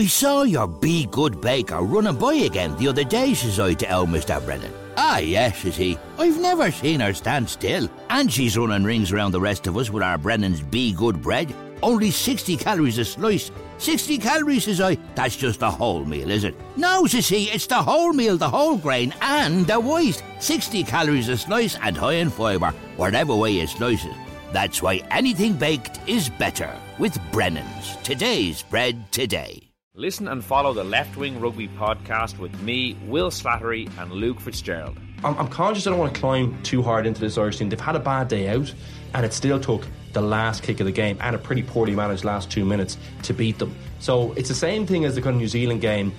I saw your Be Good Baker running by again the other day, says I to old Mr. Brennan. Ah, yes, says he. I've never seen her stand still. And she's running rings around the rest of us with our Brennan's Be Good bread. Only 60 calories a slice. 60 calories, says I. That's just a whole meal, is it? No, says he, it's the whole meal, the whole grain, and the waste. 60 calories a slice and high in fibre, whatever way you slice it. That's why anything baked is better with Brennan's. Today's bread today. Listen and follow the Left Wing Rugby podcast with me, Will Slattery, and Luke Fitzgerald. I'm, I'm conscious I don't want to climb too hard into this Irish team. They've had a bad day out, and it still took the last kick of the game and a pretty poorly managed last two minutes to beat them. So it's the same thing as the kind of New Zealand game,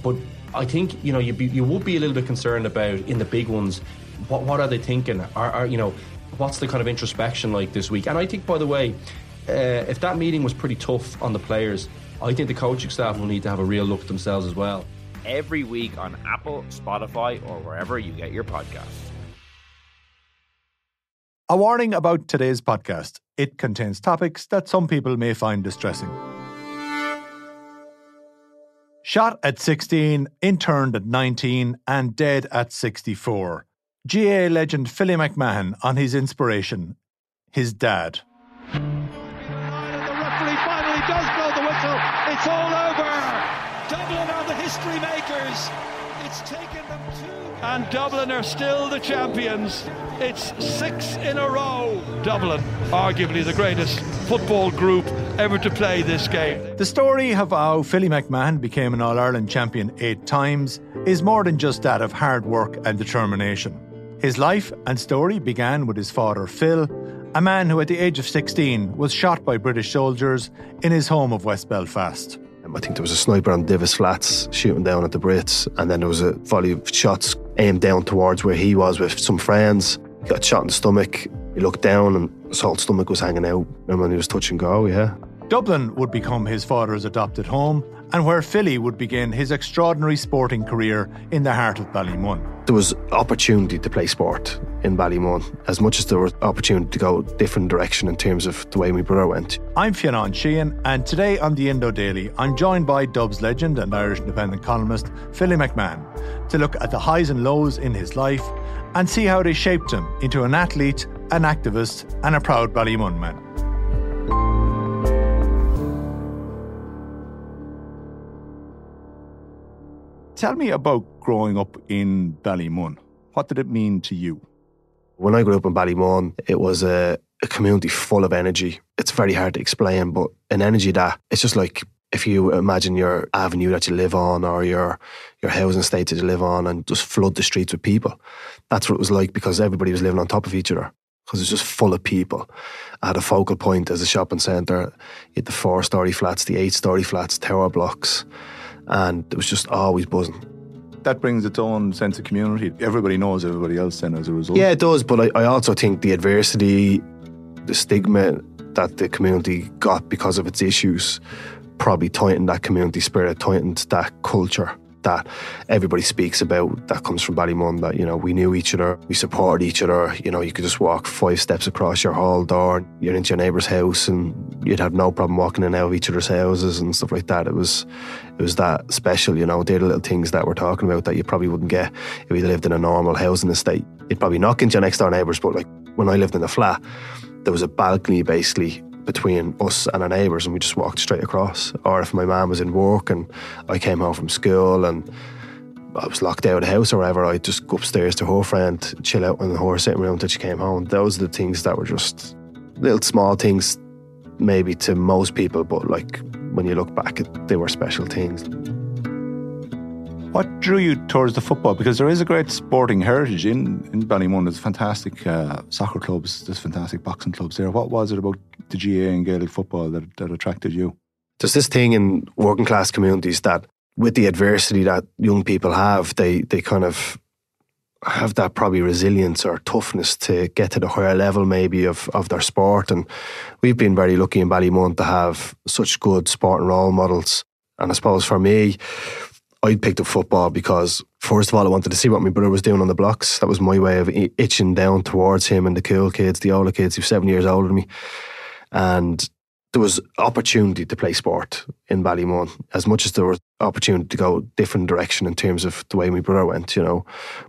but I think you know you you would be a little bit concerned about in the big ones. What what are they thinking? Are, are you know what's the kind of introspection like this week? And I think, by the way, uh, if that meeting was pretty tough on the players, I think the coaching staff will need to have a real look at themselves as well. Every week on Apple, Spotify, or wherever you get your podcasts. A warning about today's podcast. It contains topics that some people may find distressing. Shot at 16, interned at 19, and dead at 64. GAA legend Philly McMahon on his inspiration, his dad. It's all over. Dublin are the history makers. It's taken them two. And Dublin are still the champions. It's six in a row. Dublin, arguably the greatest football group ever to play this game. The story of how Philly McMahon became an All Ireland champion eight times is more than just that of hard work and determination. His life and story began with his father, Phil, a man who at the age of 16 was shot by British soldiers in his home of West Belfast. Um, I think there was a sniper on Divis Flats shooting down at the Brits, and then there was a volley of shots aimed down towards where he was with some friends. He got shot in the stomach. He looked down, and his whole stomach was hanging out. And when he was touch and go, yeah. Dublin would become his father's adopted home, and where Philly would begin his extraordinary sporting career in the heart of Ballymun. There was opportunity to play sport in Ballymun, as much as there was opportunity to go a different direction in terms of the way my brother went. I'm Fionn Sheahan, and today on the Indo Daily, I'm joined by Dubs legend and Irish independent columnist Philly McMahon to look at the highs and lows in his life and see how they shaped him into an athlete, an activist, and a proud Ballymun man. Tell me about growing up in Ballymun. What did it mean to you? When I grew up in Ballymun, it was a, a community full of energy. It's very hard to explain, but an energy that it's just like if you imagine your avenue that you live on or your your housing estate that you live on and just flood the streets with people. That's what it was like because everybody was living on top of each other because it's just full of people. Had a focal point as a shopping centre. You had the four story flats, the eight story flats, tower blocks and it was just always buzzing. That brings its own sense of community. Everybody knows everybody else then as a result. Yeah, it does, but I, I also think the adversity, the stigma that the community got because of its issues probably tightened that community spirit, tightened that culture that everybody speaks about that comes from Ballymun that, you know, we knew each other, we supported each other, you know, you could just walk five steps across your hall door, you're into your neighbour's house and you'd have no problem walking in and out of each other's houses and stuff like that. It was it was that special, you know, they're the little things that we're talking about that you probably wouldn't get if you lived in a normal housing estate. You'd probably knock into your next door neighbours, but like when I lived in a flat, there was a balcony basically between us and our neighbours, and we just walked straight across. Or if my mum was in work and I came home from school and I was locked out of the house or whatever, I'd just go upstairs to her friend, chill out in her sitting room until she came home. Those are the things that were just little small things, maybe to most people, but like when you look back, they were special things. What drew you towards the football? Because there is a great sporting heritage in, in Ballymun. There's fantastic uh, soccer clubs, there's fantastic boxing clubs there. What was it about the GAA and Gaelic football that, that attracted you? There's this thing in working class communities that with the adversity that young people have, they, they kind of have that probably resilience or toughness to get to the higher level maybe of, of their sport. And we've been very lucky in Ballymun to have such good sport and role models. And I suppose for me, I picked up football because, first of all, I wanted to see what my brother was doing on the blocks. That was my way of itching down towards him and the cool kids, the older kids who were seven years older than me. And there was opportunity to play sport in Ballymun as much as there was opportunity to go different direction in terms of the way my brother went, you know.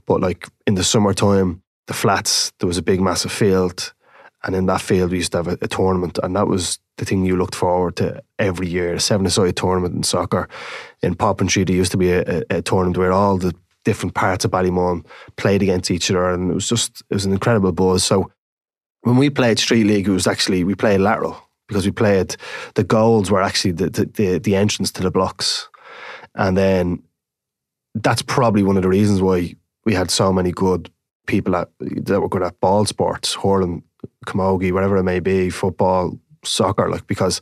But like in the summertime, the flats, there was a big massive field and in that field we used to have a, a tournament and that was the thing you looked forward to every year, a seven-a-side tournament in soccer. In Poppintree there used to be a, a, a tournament where all the different parts of Ballymun played against each other and it was just it was an incredible buzz. So when we played Street League, it was actually we played lateral because we played the goals were actually the, the, the, the entrance to the blocks. And then that's probably one of the reasons why we had so many good people that, that were good at ball sports, hurling, camogie, whatever it may be, football, soccer, like because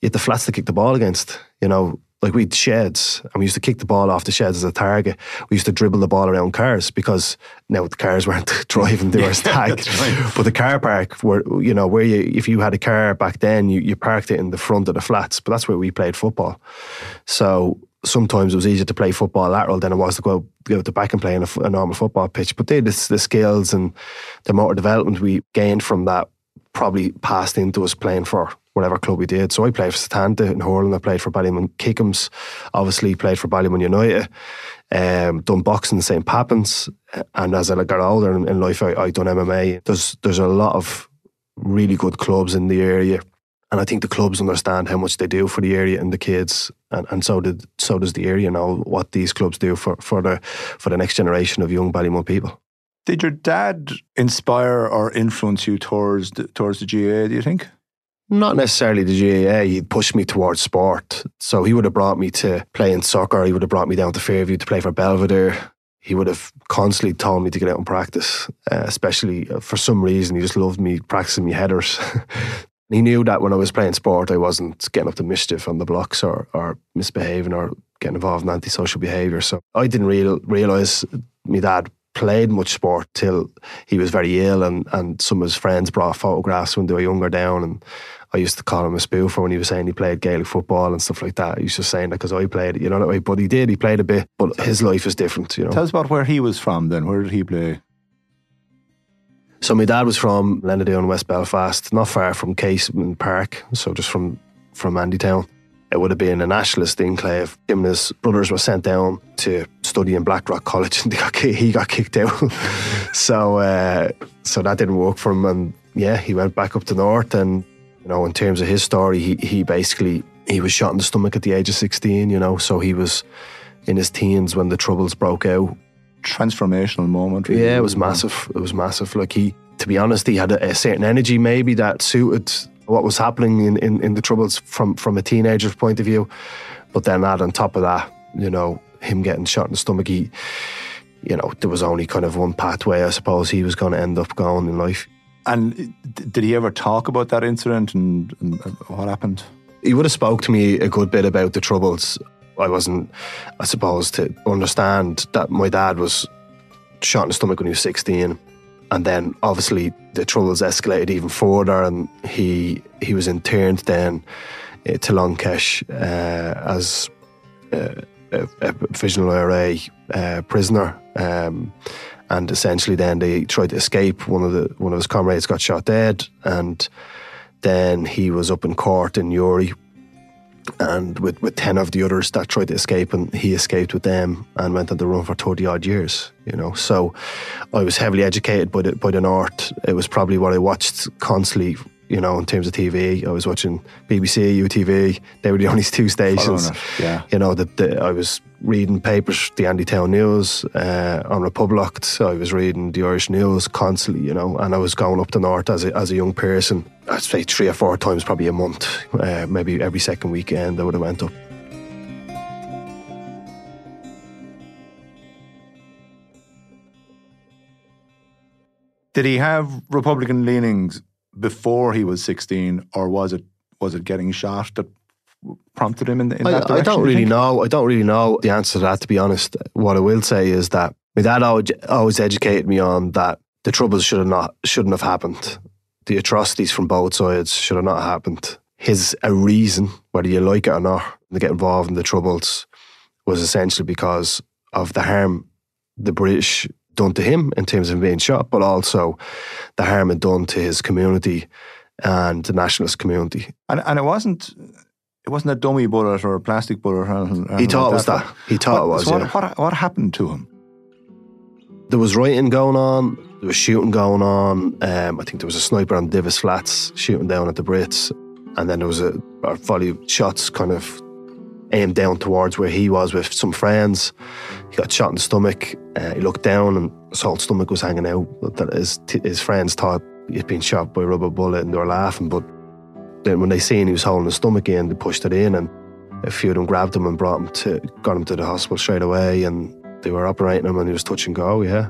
you had the flats to kick the ball against. You know, like we had sheds and we used to kick the ball off the sheds as a target. We used to dribble the ball around cars because now the cars weren't driving, they were stacked. right. But the car park where you know, where you if you had a car back then you, you parked it in the front of the flats, but that's where we played football. So sometimes it was easier to play football lateral than it was to go, go to back and play in a, a normal football pitch. But they, the, the skills and the motor development we gained from that probably passed into us playing for whatever club we did. So I played for Setanta in Hurling, I played for Ballymun Kickhams, obviously played for Ballymun United, um, done boxing in St. Pappin's, and as I got older in, in life, I, I done MMA. There's there's a lot of really good clubs in the area. And I think the clubs understand how much they do for the area and the kids, and, and so did so does the area know what these clubs do for, for the for the next generation of young Ballymun people. Did your dad inspire or influence you towards the, towards the GAA? Do you think? Not necessarily the GAA. He pushed me towards sport. So he would have brought me to playing soccer. He would have brought me down to Fairview to play for Belvedere. He would have constantly told me to get out and practice, uh, especially uh, for some reason. He just loved me practicing my headers. he knew that when I was playing sport, I wasn't getting up to mischief on the blocks or, or misbehaving or getting involved in antisocial behaviour. So I didn't real, realise my dad played much sport till he was very ill and, and some of his friends brought photographs when they were younger down and I used to call him a spoofer when he was saying he played Gaelic football and stuff like that. He was just saying that because I played it, you know that way. But he did, he played a bit, but his life is different, you know. Tell us about where he was from then. Where did he play? So my dad was from Lenadoon, West Belfast, not far from Casement Park, so just from from Andytown. It would have been a nationalist enclave. Him and his brothers were sent down to study in Blackrock College, and got, he got kicked out. so uh, so that didn't work for him, and yeah, he went back up to north and you know, in terms of his story, he, he basically he was shot in the stomach at the age of 16, you know, so he was in his teens when the troubles broke out. Transformational moment. Really. Yeah, it was massive. It was massive. Like he, to be honest, he had a, a certain energy maybe that suited what was happening in, in, in the troubles from, from a teenager's point of view. But then add on top of that, you know, him getting shot in the stomach, he, you know, there was only kind of one pathway I suppose he was going to end up going in life. And did he ever talk about that incident and, and what happened? He would have spoke to me a good bit about the troubles. I wasn't, I suppose, to understand that my dad was shot in the stomach when he was 16. And then obviously the troubles escalated even further and he he was interned then uh, to Long Kesh uh, as uh, a, a provisional IRA uh, prisoner. Um, and essentially then they tried to escape. One of the one of his comrades got shot dead, and then he was up in court in Newry, and with, with ten of the others that tried to escape, and he escaped with them and went on the run for thirty odd years. You know, so I was heavily educated by the by the North. It was probably what I watched constantly you know, in terms of TV. I was watching BBC, UTV. They were the only two stations. Yeah. You know, that I was reading papers, the Andytown News uh, on Republic. I was reading the Irish News constantly, you know, and I was going up the north as a, as a young person. I'd say three or four times, probably a month, uh, maybe every second weekend I would have went up. Did he have Republican leanings before he was 16, or was it was it getting shot that prompted him in, in I, that direction? I don't really know. I don't really know the answer to that, to be honest. What I will say is that my dad always, always educated me on that the troubles should have not shouldn't have happened. The atrocities from both sides should have not happened. His a reason, whether you like it or not, to get involved in the troubles was essentially because of the harm the British done to him in terms of being shot, but also the harm it done to his community and the nationalist community. And, and it wasn't it wasn't a dummy bullet or a plastic bullet. Or anything, he thought like it was that. He thought what, it was. So yeah. what, what, what happened to him? There was rioting going on. There was shooting going on. Um, I think there was a sniper on Divis Flats shooting down at the Brits, and then there was a, a volley of shots kind of aimed down towards where he was with some friends. He got shot in the stomach. Uh, he looked down, and his whole stomach was hanging out. That his his friends thought he'd been shot by a rubber bullet, and they were laughing. But then when they seen he was holding his stomach in, they pushed it in, and a few of them grabbed him and brought him to got him to the hospital straight away, and they were operating him, and he was touch and go. Yeah.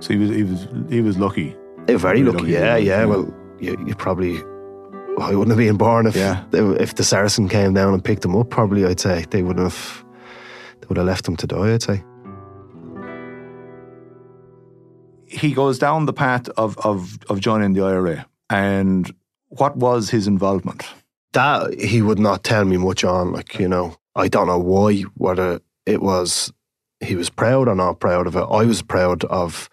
So he was he was he was lucky. Very Very lucky. lucky, Yeah, yeah, yeah. yeah. Well, you, you probably. Well, I wouldn't have been born if Yeah. if the Saracen came down and picked him up. Probably, I'd say they would have they would have left him to die. I'd say. He goes down the path of of of joining the IRA, and what was his involvement? That he would not tell me much on. Like you know, I don't know why. Whether it was he was proud or not proud of it. I was proud of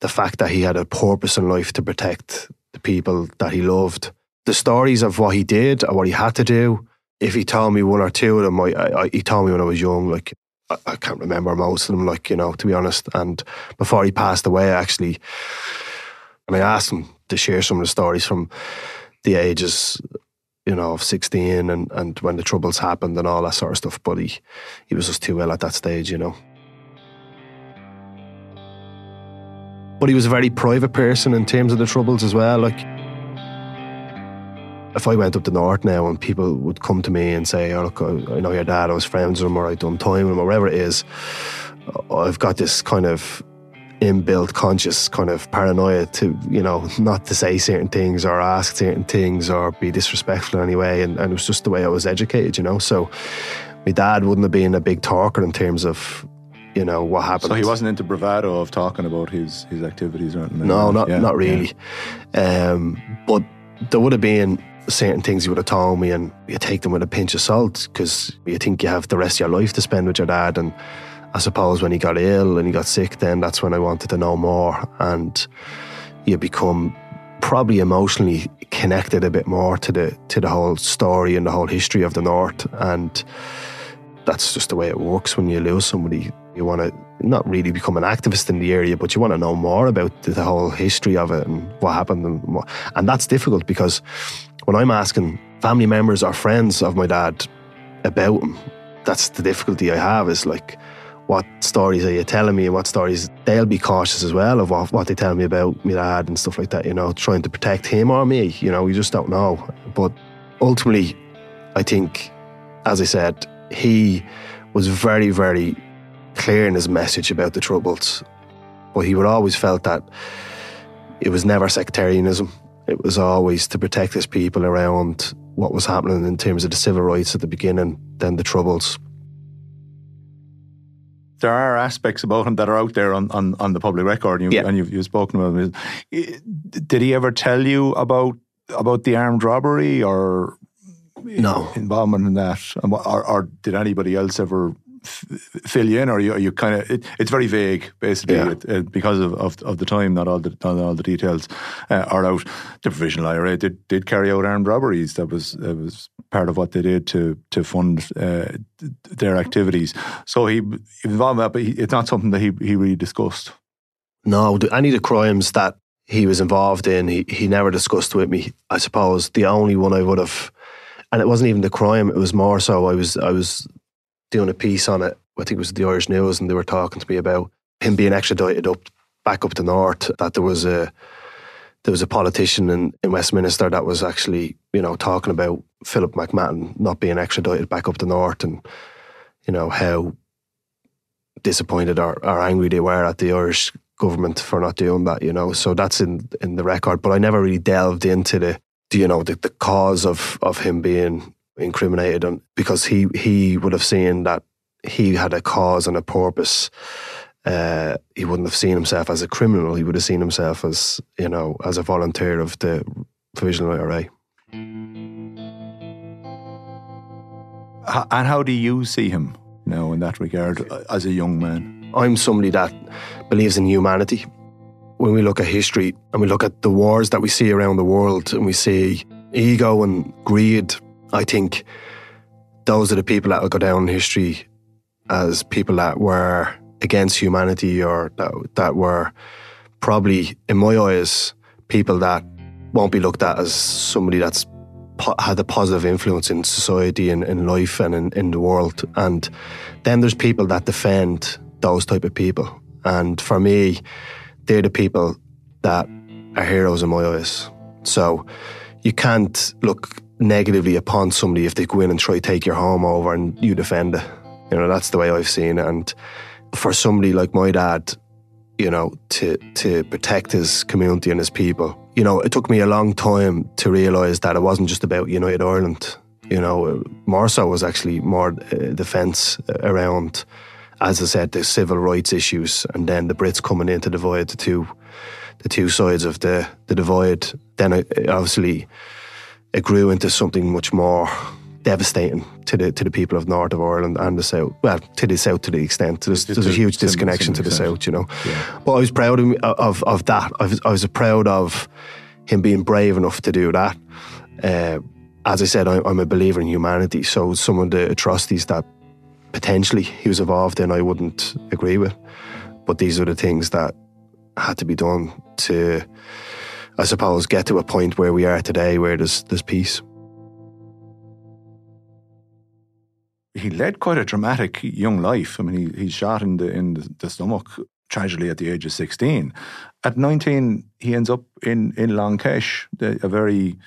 the fact that he had a purpose in life to protect the people that he loved. The stories of what he did or what he had to do. If he told me one or two of them, I, I, he told me when I was young. Like I, I can't remember most of them. Like you know, to be honest. And before he passed away, actually, and I asked him to share some of the stories from the ages you know, of 16 and, and when the troubles happened and all that sort of stuff. But he, he was just too ill at that stage, you know. But he was a very private person in terms of the troubles as well. Like, if I went up the north now and people would come to me and say, oh, look, I, I know your dad, I was friends with him or I'd done time with him or whatever it is, I've got this kind of inbuilt conscious kind of paranoia to you know not to say certain things or ask certain things or be disrespectful in any way and, and it was just the way I was educated you know so my dad wouldn't have been a big talker in terms of you know what happened So he wasn't into bravado of talking about his his activities or anything. no not. Yeah, not really um, but there would have been certain things you would have told me and you take them with a pinch of salt because you think you have the rest of your life to spend with your dad and I suppose when he got ill and he got sick, then that's when I wanted to know more. And you become probably emotionally connected a bit more to the to the whole story and the whole history of the North. And that's just the way it works when you lose somebody. You want to not really become an activist in the area, but you want to know more about the, whole history of it and what happened. And, what, and that's difficult because when I'm asking family members or friends of my dad about him, that's the difficulty I have is like, what stories are you telling me and what stories they'll be cautious as well of what, what they tell me about my dad and stuff like that, you know, trying to protect him or me, you know, you just don't know. But ultimately, I think, as I said, he was very, very clear in his message about the Troubles. But he would always felt that it was never sectarianism. It was always to protect his people around what was happening in terms of the civil rights at the beginning, then the Troubles. there are aspects about him that are out there on, on, on the public record, and, you, Yeah. and you've, you've spoken about him. Did he ever tell you about about the armed robbery or No. involvement in that, or, or did anybody else ever fill you in, or are you, you kind of? It, it's very vague, basically, Yeah. it, it- because of, of of the time. Not all the not all the details uh, are out. The provisional IRA did, did carry out armed robberies. That was that was part of what they did to to fund uh, their activities. So he, he involved in that, but he, it's not something that he he really discussed. No, any of the crimes that he was involved in, he, he never discussed with me. I suppose the only one I would have, and it wasn't even the crime. It was more so I was I was doing a piece on it. I think it was the Irish News, and they were talking to me about him being extradited up back up to north. That there was a there was a politician in, in Westminster that was actually you know talking about Philip McMahon not being extradited back up to north, and you know how disappointed or, or angry they were at the Irish government for not doing that, you know. So that's in in the record. But I never really delved into the, you know, the, the cause of of him being incriminated and because he he would have seen that he had a cause and a purpose. Uh, he wouldn't have seen himself as a criminal. He would have seen himself as, you know, as a volunteer of the Provisional IRA. And how do you see him now in that regard as a young man? I'm somebody that believes in humanity. When we look at history and we look at the wars that we see around the world and we see ego and greed, I think those are the people that will go down in history as people that were against humanity or that, that were probably, in my eyes, people that won't be looked at as somebody that's po- had a positive influence in society and in life and in, in the world. And then there's people that defend those type of people. And for me, they're the people that are heroes in my eyes. So you can't look negatively upon somebody if they go in and try to take your home over and you defend it. You know, that's the way I've seen it. And for somebody like my dad, you know, to to protect his community and his people, you know, it took me a long time to realise that it wasn't just about United Ireland. You know, more so was actually more uh, defence around, as I said, the civil rights issues, and then the Brits coming in to divide the two, the two sides of the the divide. Then it, obviously it grew into something much more devastating to the to the people of north of Ireland and the south. Well, to the south to the extent there's, there's a huge disconnection to the south, you know. Yeah. But I was proud of, of of that. I was, I was proud of him being brave enough to do that. Uh, as I said, I, I'm a believer in humanity. So some of the atrocities that potentially he was involved in, I wouldn't agree with. But these are the things that had to be done to, I suppose, get to a point where we are today, where there's there's peace. he led quite a dramatic young life. I mean, he, he's shot in the in the, stomach tragically at the age of sixteen. At nineteen, he ends up in in Longkesh, a very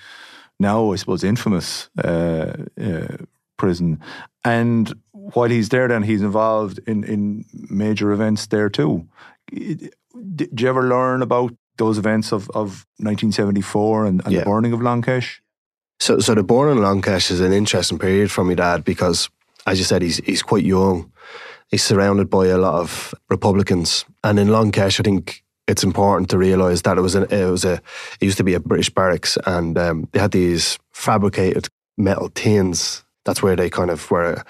now I suppose infamous uh, uh, prison. And while he's there, then he's involved in in major events there too. Did you ever learn about those events of, of 1974 and, and yeah. the burning of Long Kesh? So, so the burning of Long Kesh is an interesting period for me, Dad, because as you said, he's he's quite young. He's surrounded by a lot of Republicans, and in Long Kesh, I think it's important to realise that it was a, it was a it used to be a British barracks, and um, they had these fabricated metal tins. That's where they kind of were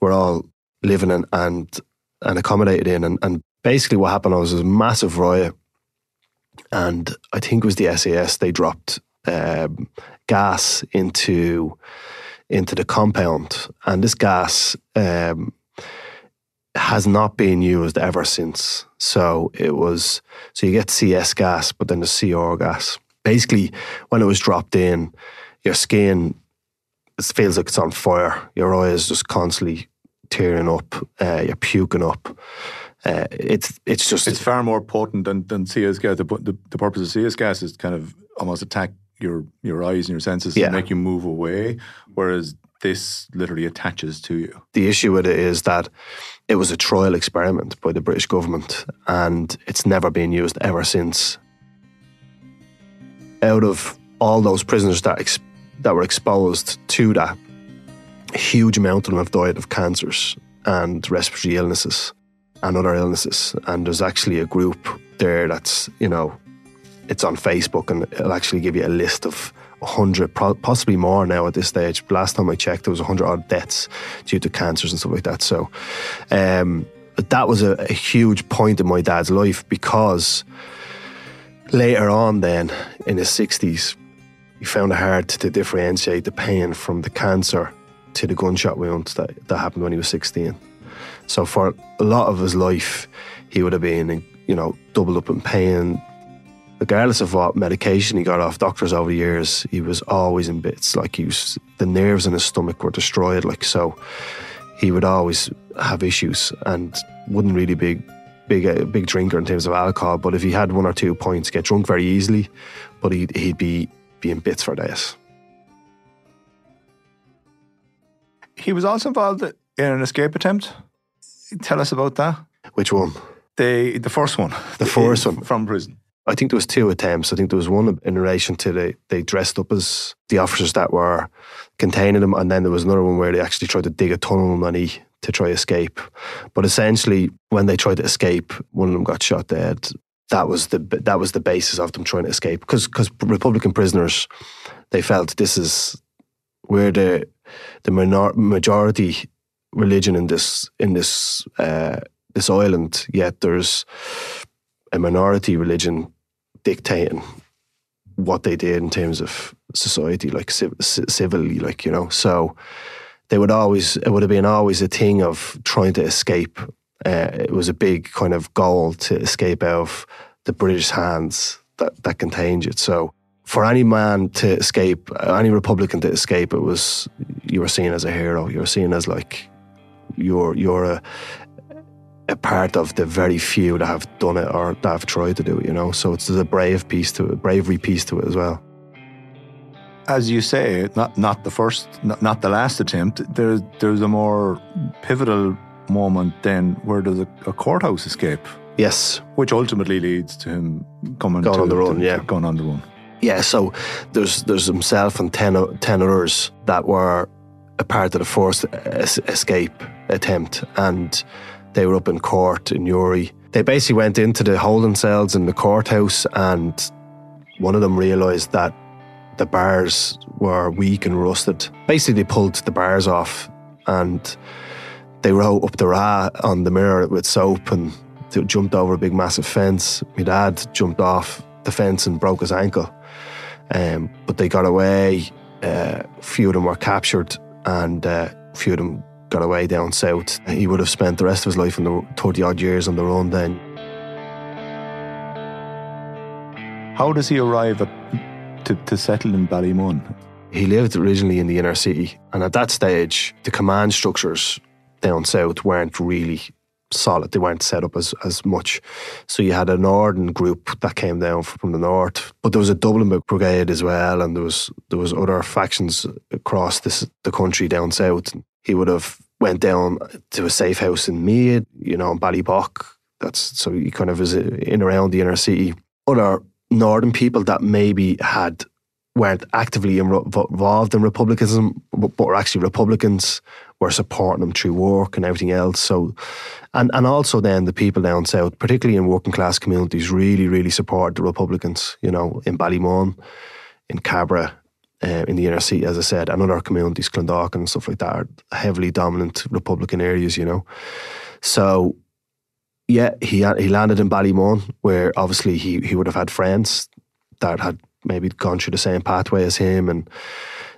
were all living in and and accommodated in, and, and basically what happened was, was a massive riot, and I think it was the SAS. They dropped um, gas into into the compound, and this gas um, has not been used ever since. So it was so you get CS gas, but then the CR gas. Basically, when it was dropped in, your skin feels like it's on fire. Your eyes just constantly tearing up. Uh, you're puking up. Uh, it's it's just it's far more potent than than CS gas. The, the, the purpose of CS gas is kind of almost attack your your eyes and your senses yeah. and make you move away. Whereas this literally attaches to you. The issue with it is that it was a trial experiment by the British government and it's never been used ever since. Out of all those prisoners that ex- that were exposed to that, a huge amount of them have died of cancers and respiratory illnesses and other illnesses. And there's actually a group there that's, you know, it's on Facebook and it'll actually give you a list of 100, possibly more now at this stage. Last time I checked, there was 100 odd deaths due to cancers and stuff like that. So um, that was a, a huge point in my dad's life because later on, then in his 60s, he found it hard to differentiate the pain from the cancer to the gunshot wound that, that happened when he was 16. So for a lot of his life, he would have been, you know, doubled up in pain, regardless of what medication he got off doctors over the years, he was always in bits. Like he was, the nerves in his stomach were destroyed. Like so, he would always have issues and wouldn't really be big a big drinker in terms of alcohol. But if he had one or two points, get drunk very easily. But he'd, he'd be be in bits for days. He was also involved in an escape attempt. Tell us about that. Which one? The the first one. The first one from prison. I think there was two attempts. I think there was one in relation to they they dressed up as the officers that were containing them, and then there was another one where they actually tried to dig a tunnel underneath to try escape. But essentially, when they tried to escape, one of them got shot dead. That was the that was the basis of them trying to escape because because Republican prisoners they felt this is where the the minor, majority religion in this in this uh, this island. Yet there's a minority religion dictating what they did in terms of society, like civilly, like you know. So they would always it would have been always a thing of trying to escape. Uh, it was a big kind of goal to escape out of the British hands that that contained it. So for any man to escape, any Republican to escape, it was you were seen as a hero. You were seen as like you're you're a a part of the very few that have done it or that have tried to do it. You know, so it's a brave piece to it, bravery piece to it as well. As you say, not not the first, not, not the last attempt. There's there's a more pivotal moment then where there's a, a courthouse escape. Yes, which ultimately leads to him coming going to, on the run. yeah, going on the run. Yeah, so there's there's himself and ten, ten others that were a part of the first escape attempt, and they were up in court in Newry. They basically went into the holding cells in the courthouse, and one of them realised that the bars were weak and rusted. Basically, they pulled the bars off, and they wrote up the ra on the mirror with soap and jumped over a big massive fence. My dad jumped off the fence and broke his ankle. Um, but they got away. Uh, a few of them were captured, and uh, a few of them got away down south. He would have spent the rest of his life in the 30 odd years on the run then. How does he arrive at, to, to settle in Ballymun? He lived originally in the inner city, and at that stage, the command structures down south weren't really solid. They weren't set up as, as much. So you had a northern group that came down from the north, but there was a Dublin brigade as well, and there was there was other factions across this the country down south. He would have went down to a safe house in Mead, you know, in Ballybough. That's so he kind of was in around the inner city. Other northern people that maybe had weren't actively involved in republicanism, but were actually Republicans, were supporting them through work and everything else. So, and and also then the people down south, particularly in working class communities, really really support the Republicans. You know, in Ballymun, in Cabra, uh, in the inner city, as I said, and other communities, Clondalkin and stuff like that, are heavily dominant Republican areas. You know, so yeah, he he landed in Ballymun, where obviously he he would have had friends that had maybe gone through the same pathway as him, and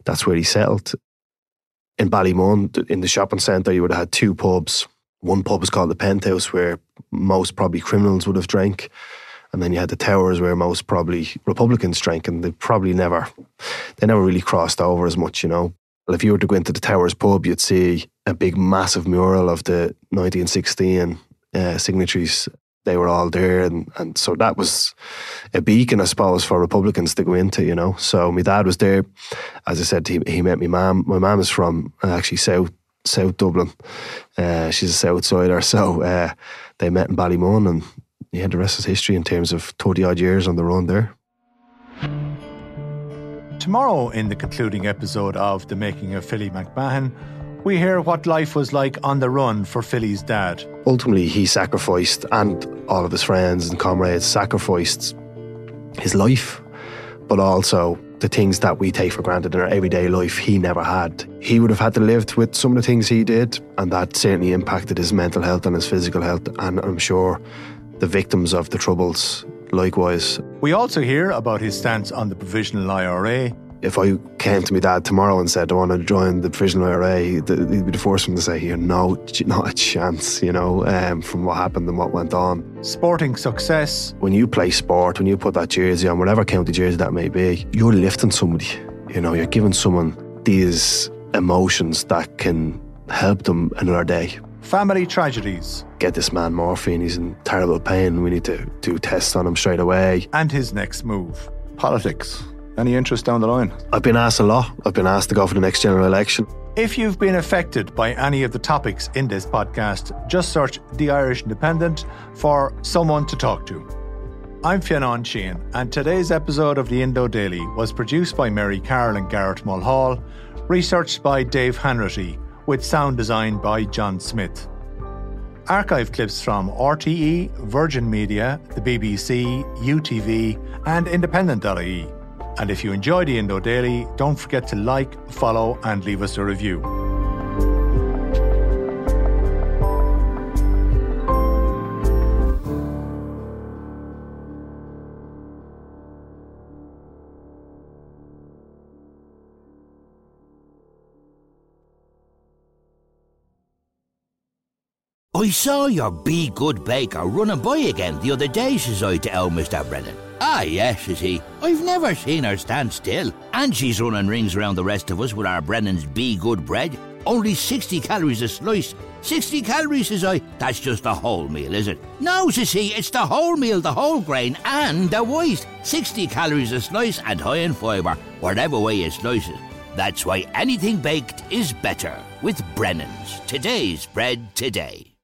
that's where he settled. In Ballymun, in the shopping centre, you would have had two pubs. One pub was called the Penthouse, where most probably criminals would have drank, and then you had the Towers, where most probably Republicans drank, and they probably never, they never really crossed over as much, you know. Well, if you were to go into the Towers pub, you'd see a big, massive mural of the 1916 uh, signatories they were all there, and and so that was a beacon, I suppose, for Republicans to go into. You know, so my dad was there. As I said, he he met my mum. My mum is from uh, actually South South Dublin. Uh, she's a South Sider, so uh, they met in Ballymun, and yeah, the rest is history in terms of thirty odd years on the run there. Tomorrow, in the concluding episode of The Making of Philly McMahon, we hear what life was like on the run for Philly's dad. Ultimately, he sacrificed, and all of his friends and comrades sacrificed his life, but also the things that we take for granted in our everyday life he never had. He would have had to live with some of the things he did, and that certainly impacted his mental health and his physical health. And I'm sure the victims of the Troubles likewise. We also hear about his stance on the provisional IRA if I came to my dad tomorrow and said I want to join the provisional IRA, he'd be the first one to say, "You know, not a chance." You know, um, from what happened and what went on. Sporting success. When you play sport, when you put that jersey on, whatever county jersey that may be, you're lifting somebody. You know, you're giving someone these emotions that can help them another day. Family tragedies. Get this man morphine. He's in terrible pain. We need to do tests on him straight away. And his next move. Politics. Any interest down the line? I've been asked a lot. I've been asked to go for the next general election. If you've been affected by any of the topics in this podcast, just search The Irish Independent for someone to talk to. I'm Fionn Sheahan, and today's episode of the Indo Daily was produced by Mary Carroll and Garrett Mulhall, researched by Dave Hanratty, with sound design by John Smith. Archive clips from RTE, Virgin Media, the BBC, UTV, and Independent.ie. And if you enjoy the Indo Daily, don't forget to like, follow, and leave us a review. I saw your Be Good Baker running by again the other day, says I to old Mr. Brennan. Ah, yes, says he. I've never seen her stand still. And she's running rings around the rest of us with our Brennan's Be Good bread. Only 60 calories a slice. 60 calories, says I. That's just the whole meal, is it? No, says he, it's the whole meal, the whole grain, and the waste. 60 calories a slice and high in fibre, whatever way you slice it. That's why anything baked is better with Brennan's. Today's bread today.